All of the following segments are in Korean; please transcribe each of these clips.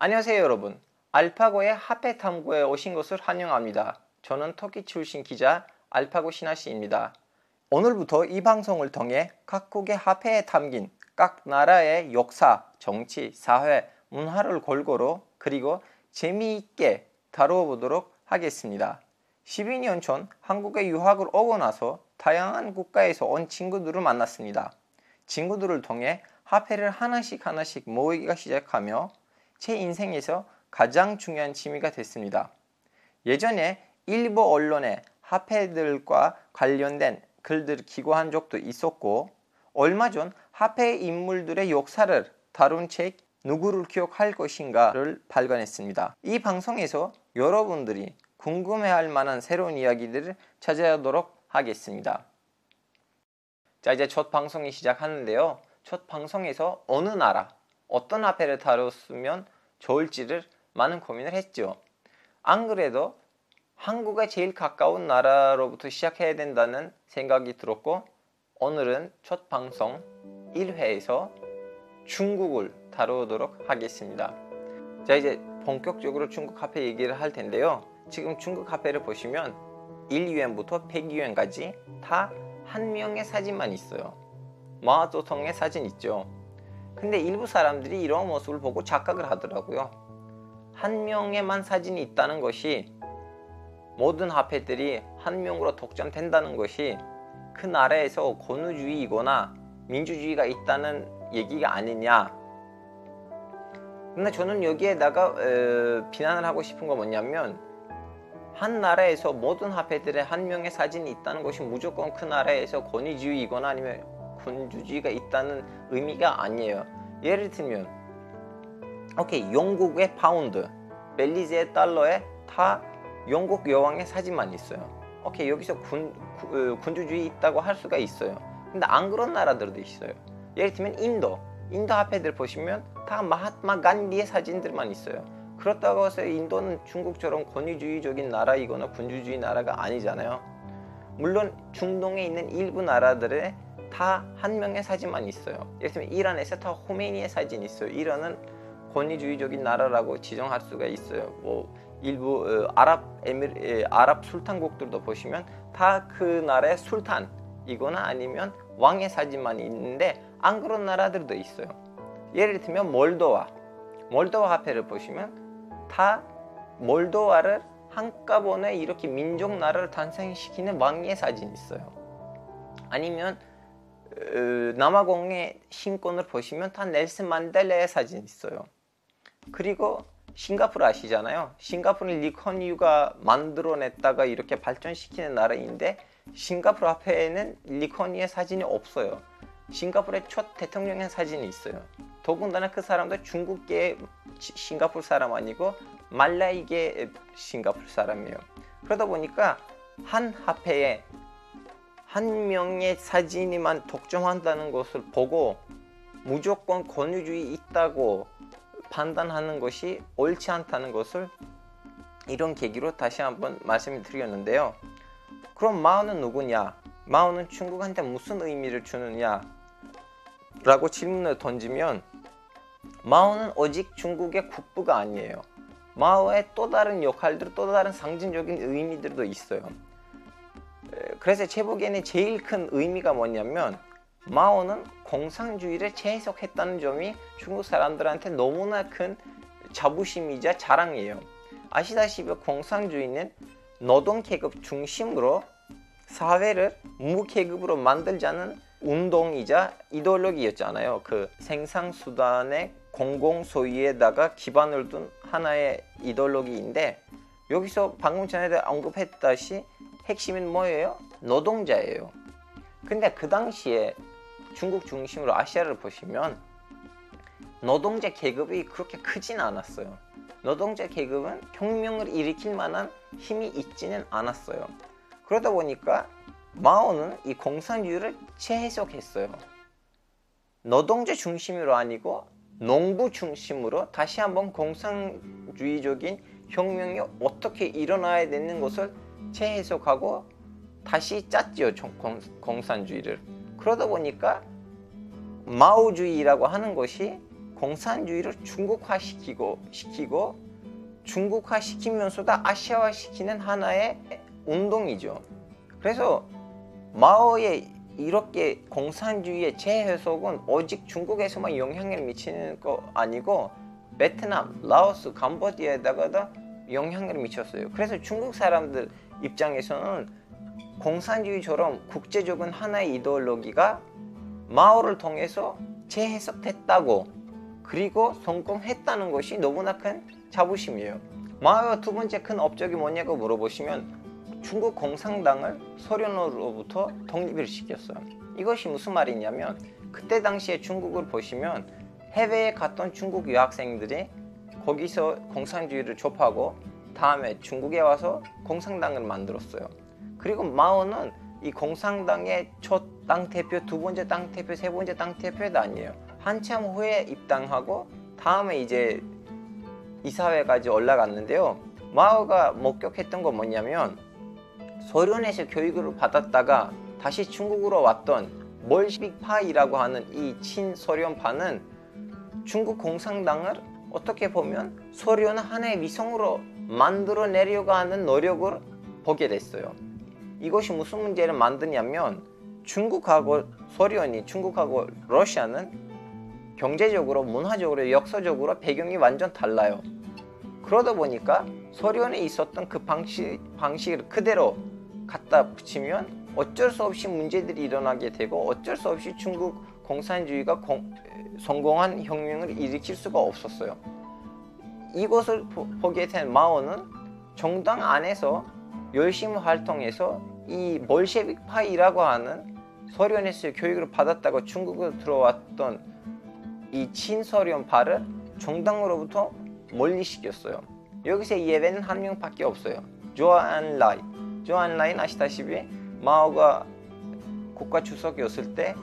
안녕하세요 여러분. 알파고의 화폐 탐구에 오신 것을 환영합니다. 저는 터키 출신 기자 알파고 신하씨입니다. 오늘부터 이 방송을 통해 각국의 화폐에 담긴 각 나라의 역사, 정치, 사회, 문화를 골고루 그리고 재미있게 다루어 보도록 하겠습니다. 12년 전 한국에 유학을 오고 나서 다양한 국가에서 온 친구들을 만났습니다. 친구들을 통해 화폐를 하나씩 하나씩 모으기가 시작하며 제 인생에서 가장 중요한 취미가 됐습니다. 예전에 일부 언론에 화폐들과 관련된 글들을 기고한 적도 있었고 얼마 전 화폐 인물들의 역사를 다룬 책 누구를 기억할 것인가를 발간했습니다. 이 방송에서 여러분들이 궁금해할 만한 새로운 이야기들을 찾아오도록 하겠습니다. 자 이제 첫 방송이 시작하는데요. 첫 방송에서 어느 나라 어떤 화폐를 다뤘으면 좋을지를 많은 고민을 했죠. 안 그래도 한국에 제일 가까운 나라로부터 시작해야 된다는 생각이 들었고 오늘은 첫 방송 1회에서 중국을 다루도록 하겠습니다. 자 이제 본격적으로 중국 화폐 얘기를 할 텐데요. 지금 중국 화폐를 보시면 1유엔부터 100유엔까지 다 한 명의 사진만 있어요. 마하조통의 사진 있죠. 근데 일부 사람들이 이런 모습을 보고 착각을 하더라고요. 한 명에만 사진이 있다는 것이 모든 화폐들이 한 명으로 독점된다는 것이 그 나라에서 권위주의이거나 민주주의가 있다는 얘기가 아니냐. 근데 저는 여기에다가 에, 비난을 하고 싶은 건 뭐냐면 한 나라에서 모든 화폐들의 한 명의 사진이 있다는 것이 무조건 그 나라에서 권위주의이거나 아니면 군주주의가 있다는 의미가 아니에요. 예를 들면 오케이 영국의 파운드, 벨리즈의 달러에 다 영국 여왕의 사진만 있어요. 오케이 여기서 군, 구, 어, 군주주의 있다고 할 수가 있어요. 근데 안 그런 나라들도 있어요. 예를 들면 인도, 인도 화폐들 보시면 다 마하트마 간디의 사진들만 있어요. 그렇다고 해서 인도는 중국처럼 권위주의적인 나라이거나 군주주의 나라가 아니잖아요. 물론 중동에 있는 일부 나라들의 다 한 명의 사진만 있어요. 예를 들면 이란에서 다 호메니의 사진이 있어요. 이란은 권위주의적인 나라라고 지정할 수가 있어요. 뭐 일부 어, 아랍 에미르 에, 아랍 술탄국들도 보시면 다 그 나라의 술탄이거나 아니면 왕의 사진만 있는데 안 그런 나라들도 있어요. 예를 들면 몰도와 몰도와 화폐를 보시면 다 몰도와를 한꺼번에 이렇게 민족 나라를 탄생시키는 왕의 사진이 있어요. 아니면 어, 남아공의 신권을 보시면 다 넬슨 만델라의 사진이 있어요. 그리고 싱가포르 아시잖아요. 싱가포르는 리커니유가 만들어냈다가 이렇게 발전시키는 나라인데 싱가포르 앞에는 리커니의 사진이 없어요. 싱가포르의 첫 대통령의 사진이 있어요. 더군다나 그 사람도 중국계 싱가포르 사람 아니고 말라이계 싱가포르 사람이에요. 그러다 보니까 한 화폐에 한 명의 사진이만 독점한다는 것을 보고 무조건 권위주의 있다고 판단하는 것이 옳지 않다는 것을 이런 계기로 다시 한번 말씀을 드렸는데요. 그럼 마오는 누구냐? 마오는 중국한테 무슨 의미를 주느냐? 라고 질문을 던지면 마오는 오직 중국의 국부가 아니에요. 마오의 또 다른 역할들, 또 다른 상징적인 의미들도 있어요. 그래서 제 보기에는 제일 큰 의미가 뭐냐면 마오는 공산주의를 재해석했다는 점이 중국 사람들한테 너무나 큰 자부심이자 자랑이에요. 아시다시피 공산주의는 노동계급 중심으로 사회를 무계급으로 만들자는 운동이자 이데올로기였잖아요. 그 생산수단의 공공 소유에다가 기반을 둔 하나의 이데올로기인데 여기서 방금 전에 언급했다시 핵심은 뭐예요? 노동자예요. 근데 그 당시에 중국 중심으로 아시아를 보시면 노동자 계급이 그렇게 크진 않았어요. 노동자 계급은 혁명을 일으킬 만한 힘이 있지는 않았어요. 그러다 보니까 마오는 이 공산주의를 재해석했어요. 노동자 중심으로 아니고 농부 중심으로 다시 한번 공산주의적인 혁명이 어떻게 일어나야 되는 것을 재해석하고 다시 짰지요 공산주의를 그러다 보니까 마오주의라고 하는 것이 공산주의를 중국화시키고 시키고 중국화시키면서도 아시아화시키는 하나의 운동이죠. 그래서 마오의 이렇게 공산주의의 재해석은 오직 중국에서만 영향을 미치는 거 아니고 베트남, 라오스, 캄보디아에다가도 영향을 미쳤어요. 그래서 중국 사람들 입장에서는 공산주의처럼 국제적인 하나의 이데올로기가 마오를 통해서 재해석됐다고 그리고 성공했다는 것이 너무나 큰 자부심이에요. 마오의 두 번째 큰 업적이 뭐냐고 물어보시면 중국 공산당을 소련으로부터 독립을 시켰어요. 이것이 무슨 말이냐면 그때 당시에 중국을 보시면 해외에 갔던 중국 유학생들이 거기서 공산주의를 접하고 다음에 중국에 와서 공산당을 만들었어요. 그리고 마오는 이 공산당의 첫 당 대표, 두 번째 당 대표, 세 번째 당 대표도 아니에요. 한참 후에 입당하고 다음에 이제 이사회까지 올라갔는데요. 마오가 목격했던 건 뭐냐면 소련에서 교육을 받았다가 다시 중국으로 왔던 멀시빅파이라고 하는 이 친소련파는 중국 공산당을 어떻게 보면 소련 하나의 위성으로 만들어내려고 하는 노력을 보게 됐어요. 이것이 무슨 문제를 만드냐면 중국하고 소련이 중국하고 러시아는 경제적으로 문화적으로 역사적으로 배경이 완전 달라요. 그러다 보니까 소련에 있었던 그 방식, 방식을 그대로 갖다 붙이면 어쩔 수 없이 문제들이 일어나게 되고 어쩔 수 없이 중국 공산주의가 공, 성공한 혁명을 일으킬 수가 없었어요. 이것을 보, 보게 된 마오는 정당 안에서 열심히 활동해서 이 볼셰빅파이라고 하는 소련에서 교육을 받았다고 중국으로 들어왔던 이 친소련파를 정당으로부터 멀리시켰어요. 여기서 예외는 한 명밖에 없어요. 조안 라이. 조안 라이는 아시다시피 마오가 국가 주석이었을 때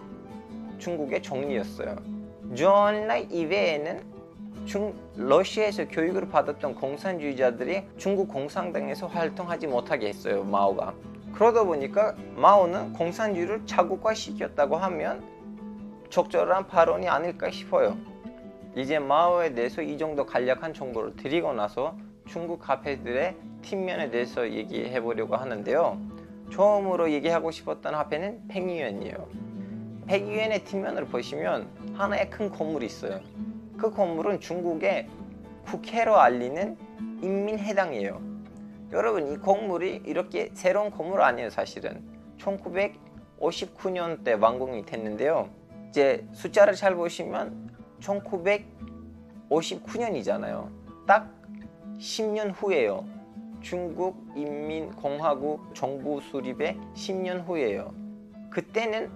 중국의 총리였어요. 조안 라이 이외에는 중, 러시아에서 교육을 받았던 공산주의자들이 중국 공산당에서 활동하지 못하게 했어요. 마오가. 그러다 보니까 마오는 공산주의를 자국화시켰다고 하면 적절한 발언이 아닐까 싶어요. 이제 마오에 대해서 이 정도 간략한 정보를 드리고 나서 중국 카페들의 팀면에 대해서 얘기해 보려고 하는데요. 처음으로 얘기하고 싶었던 화폐는 팽이엔이에요. 팽이엔의 팀면을 보시면 하나의 큰 건물이 있어요. 그 건물은 중국의 국회로 알리는 인민해당이에요. 여러분 이 건물이 이렇게 새로운 건물 아니에요 사실은 1959년대 완공이 됐는데요. 이제 숫자를 잘 보시면 1959년이잖아요. 딱 10년 후에요. 중국 인민공화국 정부 수립의 10년 후에요. 그때는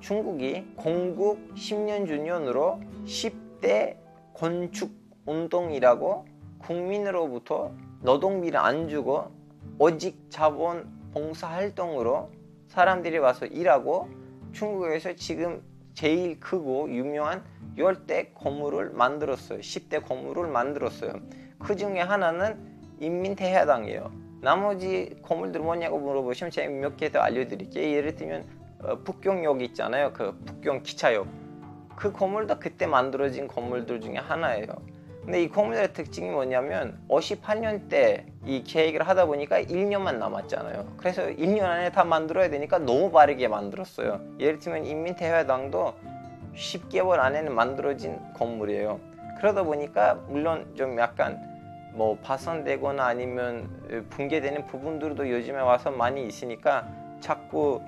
중국이 건국 10년 주년으로 10 대 건축 운동이라고 국민으로부터 노동비를 안 주고 오직 자본 봉사 활동으로 사람들이 와서 일하고 중국에서 지금 제일 크고 유명한 열대 건물을 만들었어요. 10대 건물을 만들었어요. 그 중에 하나는 인민대회당이에요. 나머지 건물들 뭐냐고 물어보시면 제가 몇 개 더 알려드릴게요. 예를 들면 어, 북경역 있잖아요. 그 북경 기차역. 그 건물도 그때 만들어진 건물들 중에 하나예요. 근데 이 건물의 특징이 뭐냐면 58년 때 이 계획을 하다 보니까 1년만 남았잖아요. 그래서 1년 안에 다 만들어야 되니까 너무 빠르게 만들었어요. 예를 들면 인민대회당도 10개월 안에는 만들어진 건물이에요. 그러다 보니까 물론 좀 약간 뭐 파손되거나 아니면 붕괴되는 부분들도 요즘에 와서 많이 있으니까 자꾸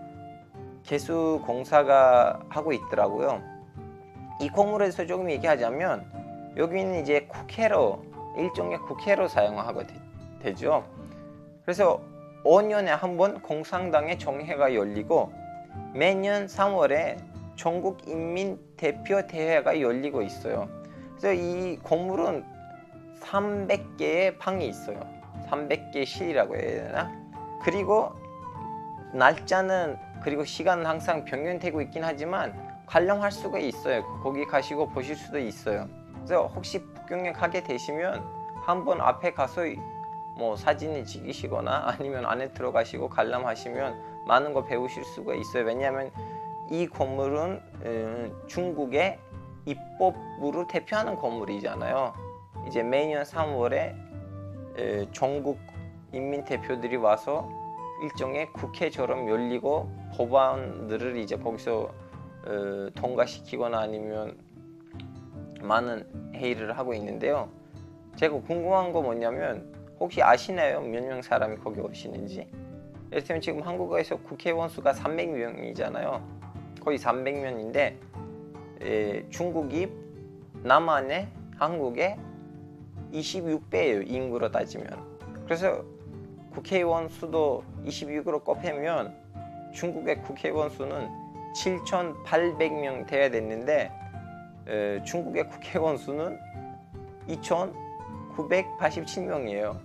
개수 공사가 하고 있더라고요. 이 건물에서 조금 얘기하자면 여기는 이제 국회로 일종의 국회로 사용하고 되, 죠 그래서 5년에 한 번 공산당의 정회가 열리고 매년 3월에 전국 인민 대표 대회가 열리고 있어요. 그래서 이 건물은 300개의 방이 있어요. 300개 실이라고 해야 되나? 그리고 날짜는 그리고 시간은 항상 변경되고 있긴 하지만 관람할 수가 있어요. 거기 가시고 보실 수도 있어요. 그래서 혹시 북경에 가게 되시면 한번 앞에 가서 뭐 사진을 찍으시거나 아니면 안에 들어가시고 관람하시면 많은 거 배우실 수가 있어요. 왜냐하면 이 건물은 중국의 입법부를 대표하는 건물이잖아요. 이제 매년 3월에 에, 전국 인민 대표들이 와서 일종의 국회처럼 열리고 법안들을 이제 거기서 어, 통과시키거나 아니면 많은 회의를 하고 있는데요. 제가 궁금한 거 뭐냐면 혹시 아시나요? 몇 명 사람이 거기 오시는지? 예를 들면 지금 한국에서 국회의원 수가 300명이잖아요. 거의 300명인데 에, 중국이 남한의 한국의 26배예요. 인구로 따지면. 그래서 국회의원 수도 26으로 꼽히면 중국의 국회의원 수는 7,800명 돼야 됐는데 에, 중국의 국회의원 수는 2,987명이에요.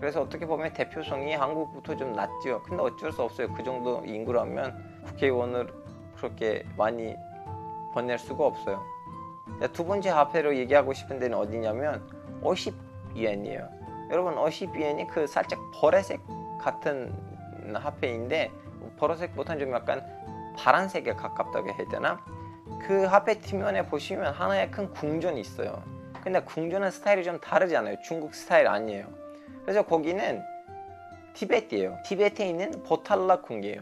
그래서 어떻게 보면 대표성이 한국부터 좀 낮죠. 근데 어쩔 수 없어요. 그 정도 인구라면 국회의원을 그렇게 많이 보낼 수가 없어요. 두 번째 화폐로 얘기하고 싶은 데는 어디냐면 50위엔이에요. 여러분 50위엔이 그 살짝 보라색 같은 화폐인데 보라색보다는 좀 약간 파란색에 가깝다고 해야 되나? 그 화폐 뒷면에 보시면 하나의 큰 궁전이 있어요. 근데 궁전은 스타일이 좀 다르잖아요. 중국 스타일 아니에요. 그래서 거기는 티베트예요. 티베트에 있는 보탈라 궁이에요.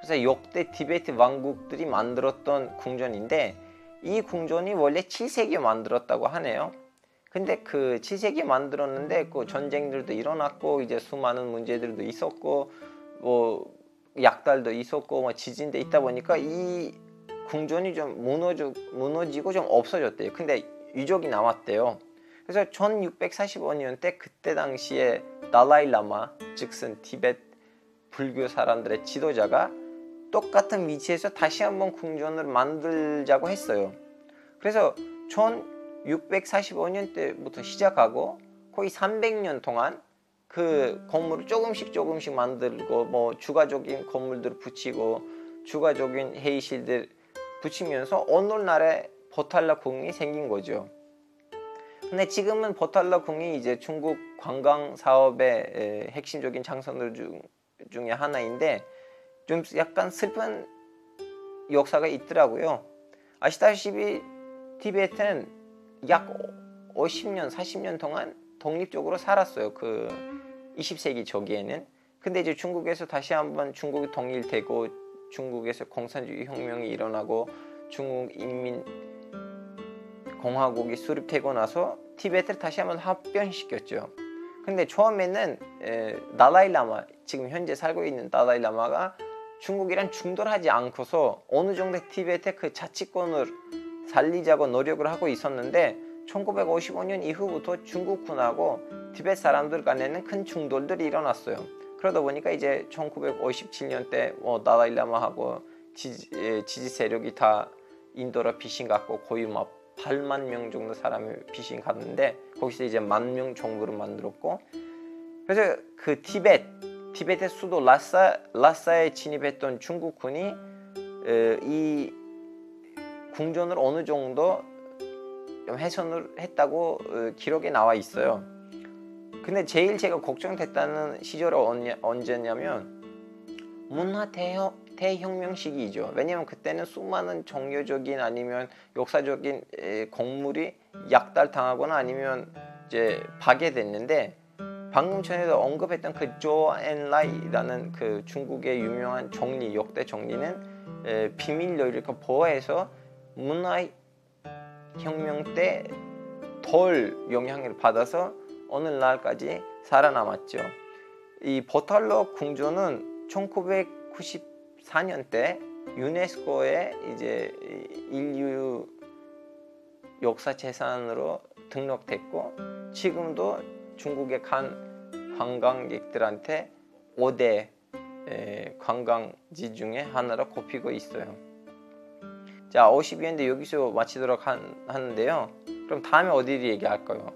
그래서 역대 티베트 왕국들이 만들었던 궁전인데 이 궁전이 원래 7세기에 만들었다고 하네요. 근데 그 7세기에 만들었는데 그 전쟁들도 일어났고 이제 수많은 문제들도 있었고 뭐 약달도 있었고 뭐 지진도 있다 보니까 이 궁전이 좀 무너져, 무너지고 좀 없어졌대요. 근데 유적이 남았대요. 그래서 1645년 때 그때 당시에 달라이라마 즉슨 티베트 불교 사람들의 지도자가 똑같은 위치에서 다시 한번 궁전을 만들자고 했어요. 그래서 1645년 때부터 시작하고 거의 300년 동안 그 건물을 조금씩 조금씩 만들고 뭐 추가적인 건물들을 붙이고 추가적인 회의실들 붙이면서 오늘날의 보탈라 궁이 생긴 거죠. 근데 지금은 보탈라 궁이 이제 중국 관광 사업의 핵심적인 장선들 중, 중에 하나인데 좀 약간 슬픈 역사가 있더라고요. 아시다시피 티베트는 약 50년, 40년 동안 독립적으로 살았어요. 그 20세기 초기에는. 근데 이제 중국에서 다시 한번 중국이 독립되고 중국에서 공산주의 혁명이 일어나고 중국 인민 공화국이 수립되고 나서 티베트를 다시 한번 합병시켰죠. 근데 처음에는 에, 달라이라마 지금 현재 살고 있는 달라이라마가 중국이랑 충돌하지 않고서 어느 정도 티베트의 그 자치권을 살리자고 노력을 하고 있었는데 1955년 이후부터 중국군하고 티베트 사람들 간에는 큰 충돌들이 일어났어요. 그러다 보니까 이제 1957년 때뭐 달라이라마하고 지지, 지지 세력이 다 인도로 비신 갔고 거의 막 8만 명 정도 사람이 비신 갔는데 거기서 이제 만 명 정부를 만들었고 그래서 그 티베트 티베트의 수도 라사 라사에 진입했던 중국군이 이 궁전을 어느 정도 훼손을 했다고 어, 기록에 나와 있어요. 근데 제일 제가 걱정됐다는 시절이 언제냐면 문화 대혁 대혁명 시기이죠. 왜냐하면 그때는 수많은 종교적인 아니면 역사적인 공물이 약달당하거나 아니면 이제 파괴됐는데 방금 전에도 언급했던 그 조앤 라이라는 그 중국의 유명한 정리 역대 정리는 비밀로 이렇게 보호해서 문화 혁명 때 덜 영향을 받아서 오늘날까지 살아남았죠. 이 버탈러 궁전은 1990 4년 때 유네스코에 이제 인류 역사 재산으로 등록됐고 지금도 중국의 간 관광객들한테 5대 관광지 중에 하나로 꼽히고 있어요. 자, 50위인데 여기서 마치도록 한, 하는데요. 그럼 다음에 어디를 얘기할까요?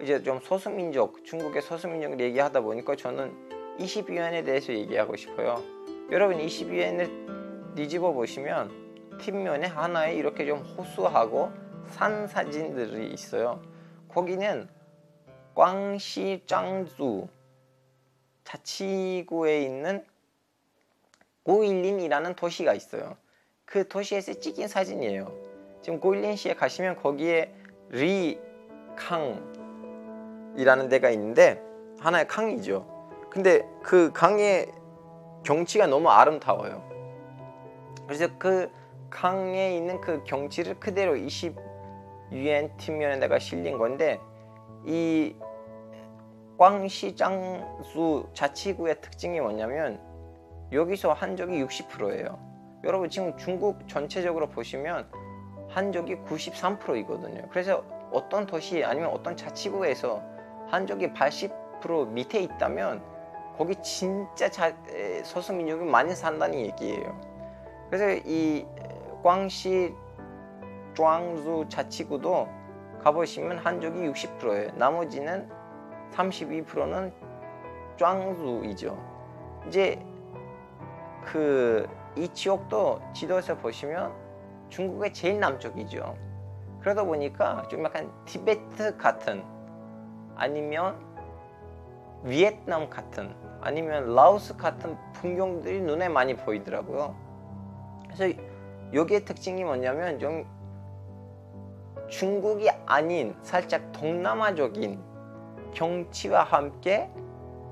이제 좀 소수민족, 중국의 소수민족을 얘기하다 보니까 저는 20위안에 대해서 얘기하고 싶어요. 여러분 22엔을 뒤집어 보시면 뒷면에 하나에 이렇게 좀 호수하고 산 사진들이 있어요. 거기는 광시 짱주 자치구에 있는 고일린이라는 도시가 있어요. 그 도시에서 찍힌 사진이에요. 지금 고일린시에 가시면 거기에 리캉 이라는 데가 있는데 하나의 강이죠. 근데 그 강의 경치가 너무 아름다워요. 그래서 그 강에 있는 그 경치를 그대로 20 유엔 팀면에다가 실린 건데 이 광시 장수 자치구의 특징이 뭐냐면 여기서 한족이 60%예요. 여러분 지금 중국 전체적으로 보시면 한족이 93%이거든요. 그래서 어떤 도시 아니면 어떤 자치구에서 한족이 80% 밑에 있다면 거기 진짜 자, 소수민족이 많이 산다는 얘기예요. 그래서 이 광시 庄 자치구도 가보시면 한족이 60%예요. 나머지는 32%는 庄주이죠. 이제 그 이 지역도 지도에서 보시면 중국의 제일 남쪽이죠. 그러다 보니까 좀 약간 티베트 같은 아니면 비에트남 같은 아니면 라오스 같은 풍경들이 눈에 많이 보이더라고요. 그래서 여기의 특징이 뭐냐면 좀 중국이 아닌 살짝 동남아적인 경치와 함께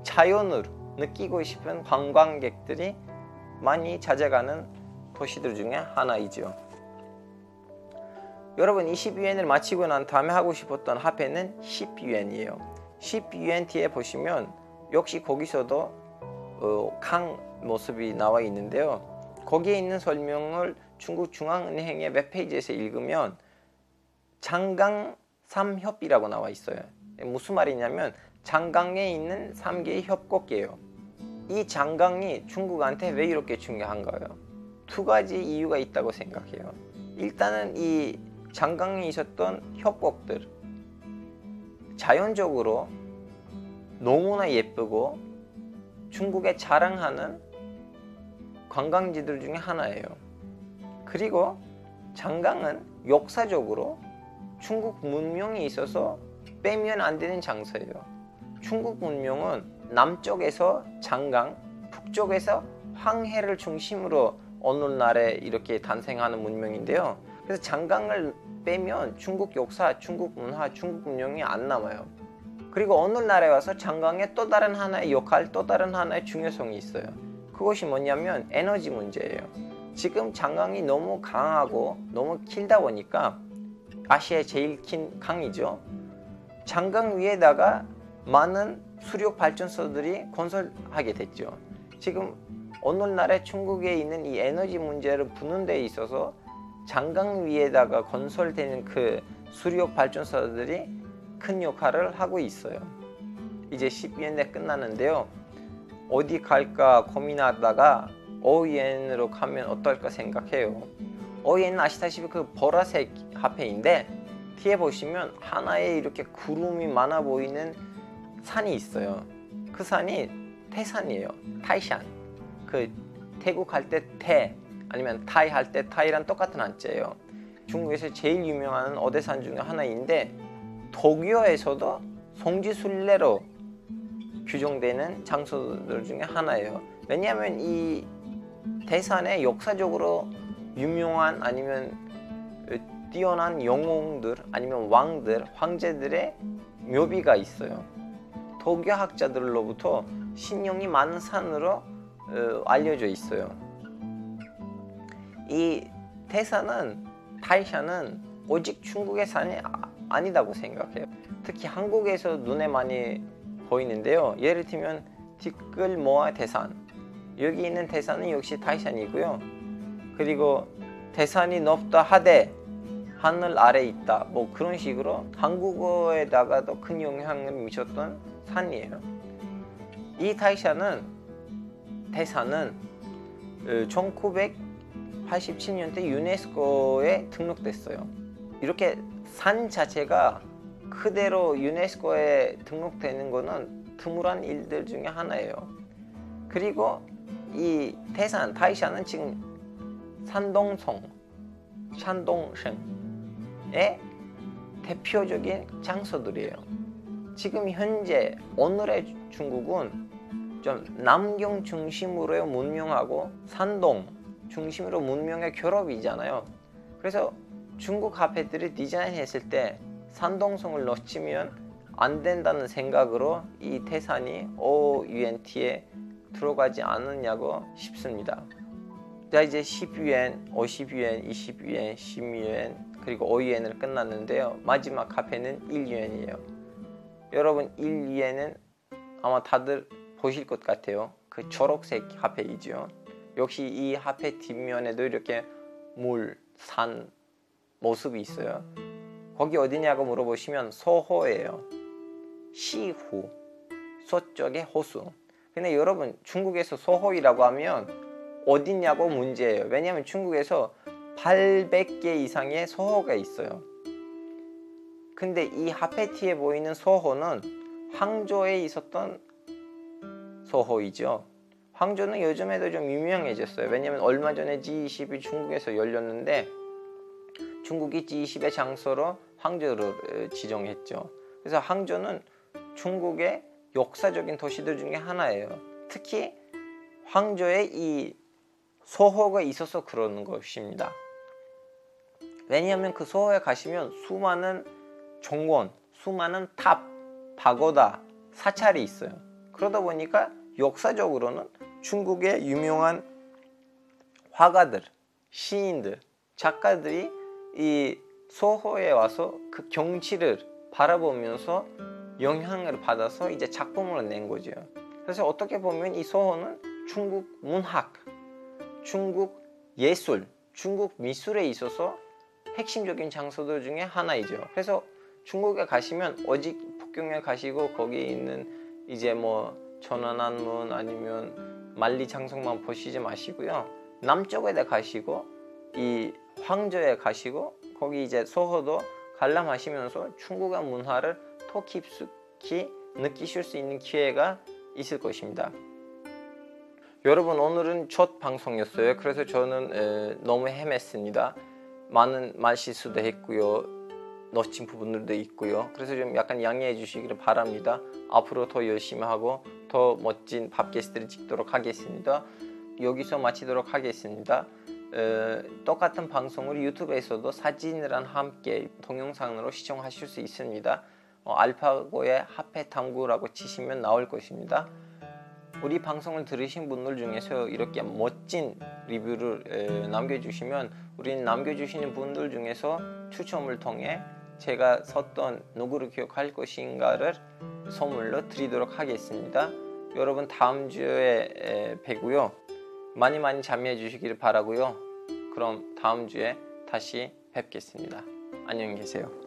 자연을 느끼고 싶은 관광객들이 많이 찾아가는 도시들 중에 하나이죠. 여러분 20유엔을 마치고 난 다음에 하고 싶었던 합회는 10유엔이에요. 10유엔 뒤에 보시면 역시 거기서도 어, 강 모습이 나와 있는데요. 거기에 있는 설명을 중국 중앙은행의 웹페이지에서 읽으면 장강 삼협이라고 나와 있어요. 무슨 말이냐면 장강에 있는 3개의 협곡이에요. 이 장강이 중국한테 왜 이렇게 중요한가요? 두 가지 이유가 있다고 생각해요. 일단은 이 장강에 있었던 협곡들 자연적으로 너무나 예쁘고 중국에 자랑하는 관광지들 중에 하나예요. 그리고 장강은 역사적으로 중국 문명이 있어서 빼면 안 되는 장소예요. 중국 문명은 남쪽에서 장강, 북쪽에서 황해를 중심으로 오늘날에 이렇게 탄생하는 문명인데요. 그래서 장강을 빼면 중국 역사, 중국 문화, 중국 문명이 안 남아요. 그리고 오늘날에 와서 장강의 또 다른 하나의 역할, 또 다른 하나의 중요성이 있어요. 그것이 뭐냐면 에너지 문제예요. 지금 장강이 너무 강하고 너무 길다 보니까 아시아의 제일 긴 강이죠. 장강 위에다가 많은 수력 발전소들이 건설하게 됐죠. 지금 오늘날의 중국에 있는 이 에너지 문제를 푸는 데 있어서 장강 위에다가 건설되는 그 수력 발전소들이 큰 역할을 하고 있어요. 이제 12년대 끝나는데요. 어디 갈까 고민하다가 OEN으로 가면 어떨까 생각해요. OEN은 아시다시피 그 보라색 화폐인데 뒤에 보시면 하나에 이렇게 구름이 많아 보이는 산이 있어요. 그 산이 태산이에요. 타이샨. 그 태국 할때태 아니면 타이 할 때 타이랑 똑같은 한자예요. 중국에서 제일 유명한 어대산 중에 하나인데 도쿄에서도 성지순례로 규정되는 장소들 중에 하나예요. 왜냐하면 이 대산에 역사적으로 유명한 아니면 뛰어난 영웅들 아니면 왕들, 황제들의 묘비가 있어요. 도교 학자들로부터 신령이 많은 산으로 어, 알려져 있어요. 이 태산은 타이샤는 오직 중국의 산이 아, 니다고 생각해요. 특히 한국에서 눈에 많이 보이는데요. 예를 들면 티끌 모아 대산 여기 있는 대산은 역시 타이산이고요. 그리고 대산이 높다 하되 하늘 아래 있다 뭐 그런 식으로 한국어에다가도 큰 영향을 미쳤던 산이에요. 이 타이샤는 대산은 1987년대 어, 유네스코에 등록됐어요. 이렇게 산 자체가 그대로 유네스코에 등록되는 것은 드물한 일들 중에 하나예요. 그리고 이 태산 타이샤는 지금 산동성, 샨동성의 대표적인 장소들이에요. 지금 현재 오늘의 중국은 좀 남경 중심으로 문명하고 산동 중심으로 문명의 결합이잖아요. 그래서 중국 카페들이 디자인했을 때 산동성을 놓치면 안 된다는 생각으로 이 태산이 OUNT에 들어가지 않느냐고 싶습니다. 자 이제 10유엔, 50유엔, 20유엔, 10유엔 그리고 5유엔을 끝났는데요. 마지막 카페는 1유엔이에요. 여러분 1유엔은 아마 다들 보실 것 같아요. 그 초록색 화폐이죠. 역시 이 화폐 뒷면에도 이렇게 물, 산 모습이 있어요. 거기 어디냐고 물어보시면 소호예요. 시후, 서쪽의 호수. 근데 여러분 중국에서 소호이라고 하면 어디냐고 문제예요. 왜냐하면 중국에서 800개 이상의 소호가 있어요. 근데 이 하페티에 보이는 소호는 항저에 있었던 소호이죠. 항저는 요즘에도 좀 유명해졌어요. 왜냐면 얼마 전에 G20이 중국에서 열렸는데 중국이 G20의 장소로 항저를 지정했죠. 그래서 항저는 중국의 역사적인 도시들 중에 하나예요. 특히 항저에 이 서호가 있어서 그러는 것입니다. 왜냐하면 그 서호에 가시면 수많은 정원, 수많은 탑, 파고다, 사찰이 있어요. 그러다 보니까 역사적으로는 중국의 유명한 화가들, 시인들, 작가들이 이 소호에 와서 그 경치를 바라보면서 영향을 받아서 이제 작품을 낸 거죠. 그래서 어떻게 보면 이 소호는 중국 문학, 중국 예술, 중국 미술에 있어서 핵심적인 장소들 중에 하나이죠. 그래서 중국에 가시면 오직 북경에 가시고 거기에 있는 이제 뭐 천안안문 아니면 만리장성만 보시지 마시고요. 남쪽에 가시고 이 황저에 가시고 거기 이제 소호도 관람하시면서 중국의 문화를 더 깊숙이 느끼실 수 있는 기회가 있을 것입니다. 여러분 오늘은 첫 방송이었어요. 그래서 저는 에, 너무 헤맸습니다. 많은 말실수도 했고요. 놓친 부분들도 있고요. 그래서 좀 약간 양해해 주시기를 바랍니다. 앞으로 더 열심히 하고 더 멋진 팟캐스트를 찍도록 하겠습니다. 여기서 마치도록 하겠습니다. 에, 똑같은 방송을 유튜브에서도 사진이랑 함께 동영상으로 시청하실 수 있습니다. 어, 알파고의 화폐 탐구라고 치시면 나올 것입니다. 우리 방송을 들으신 분들 중에서 이렇게 멋진 리뷰를 에, 남겨주시면 우리는 남겨주시는 분들 중에서 추첨을 통해 제가 썼던 누구를 기억할 것인가를 선물로 드리도록 하겠습니다. 여러분 다음 주에 에, 뵈고요. 많이 많이 참여해 주시기를 바라고요. 그럼 다음 주에 다시 뵙겠습니다. 안녕히 계세요.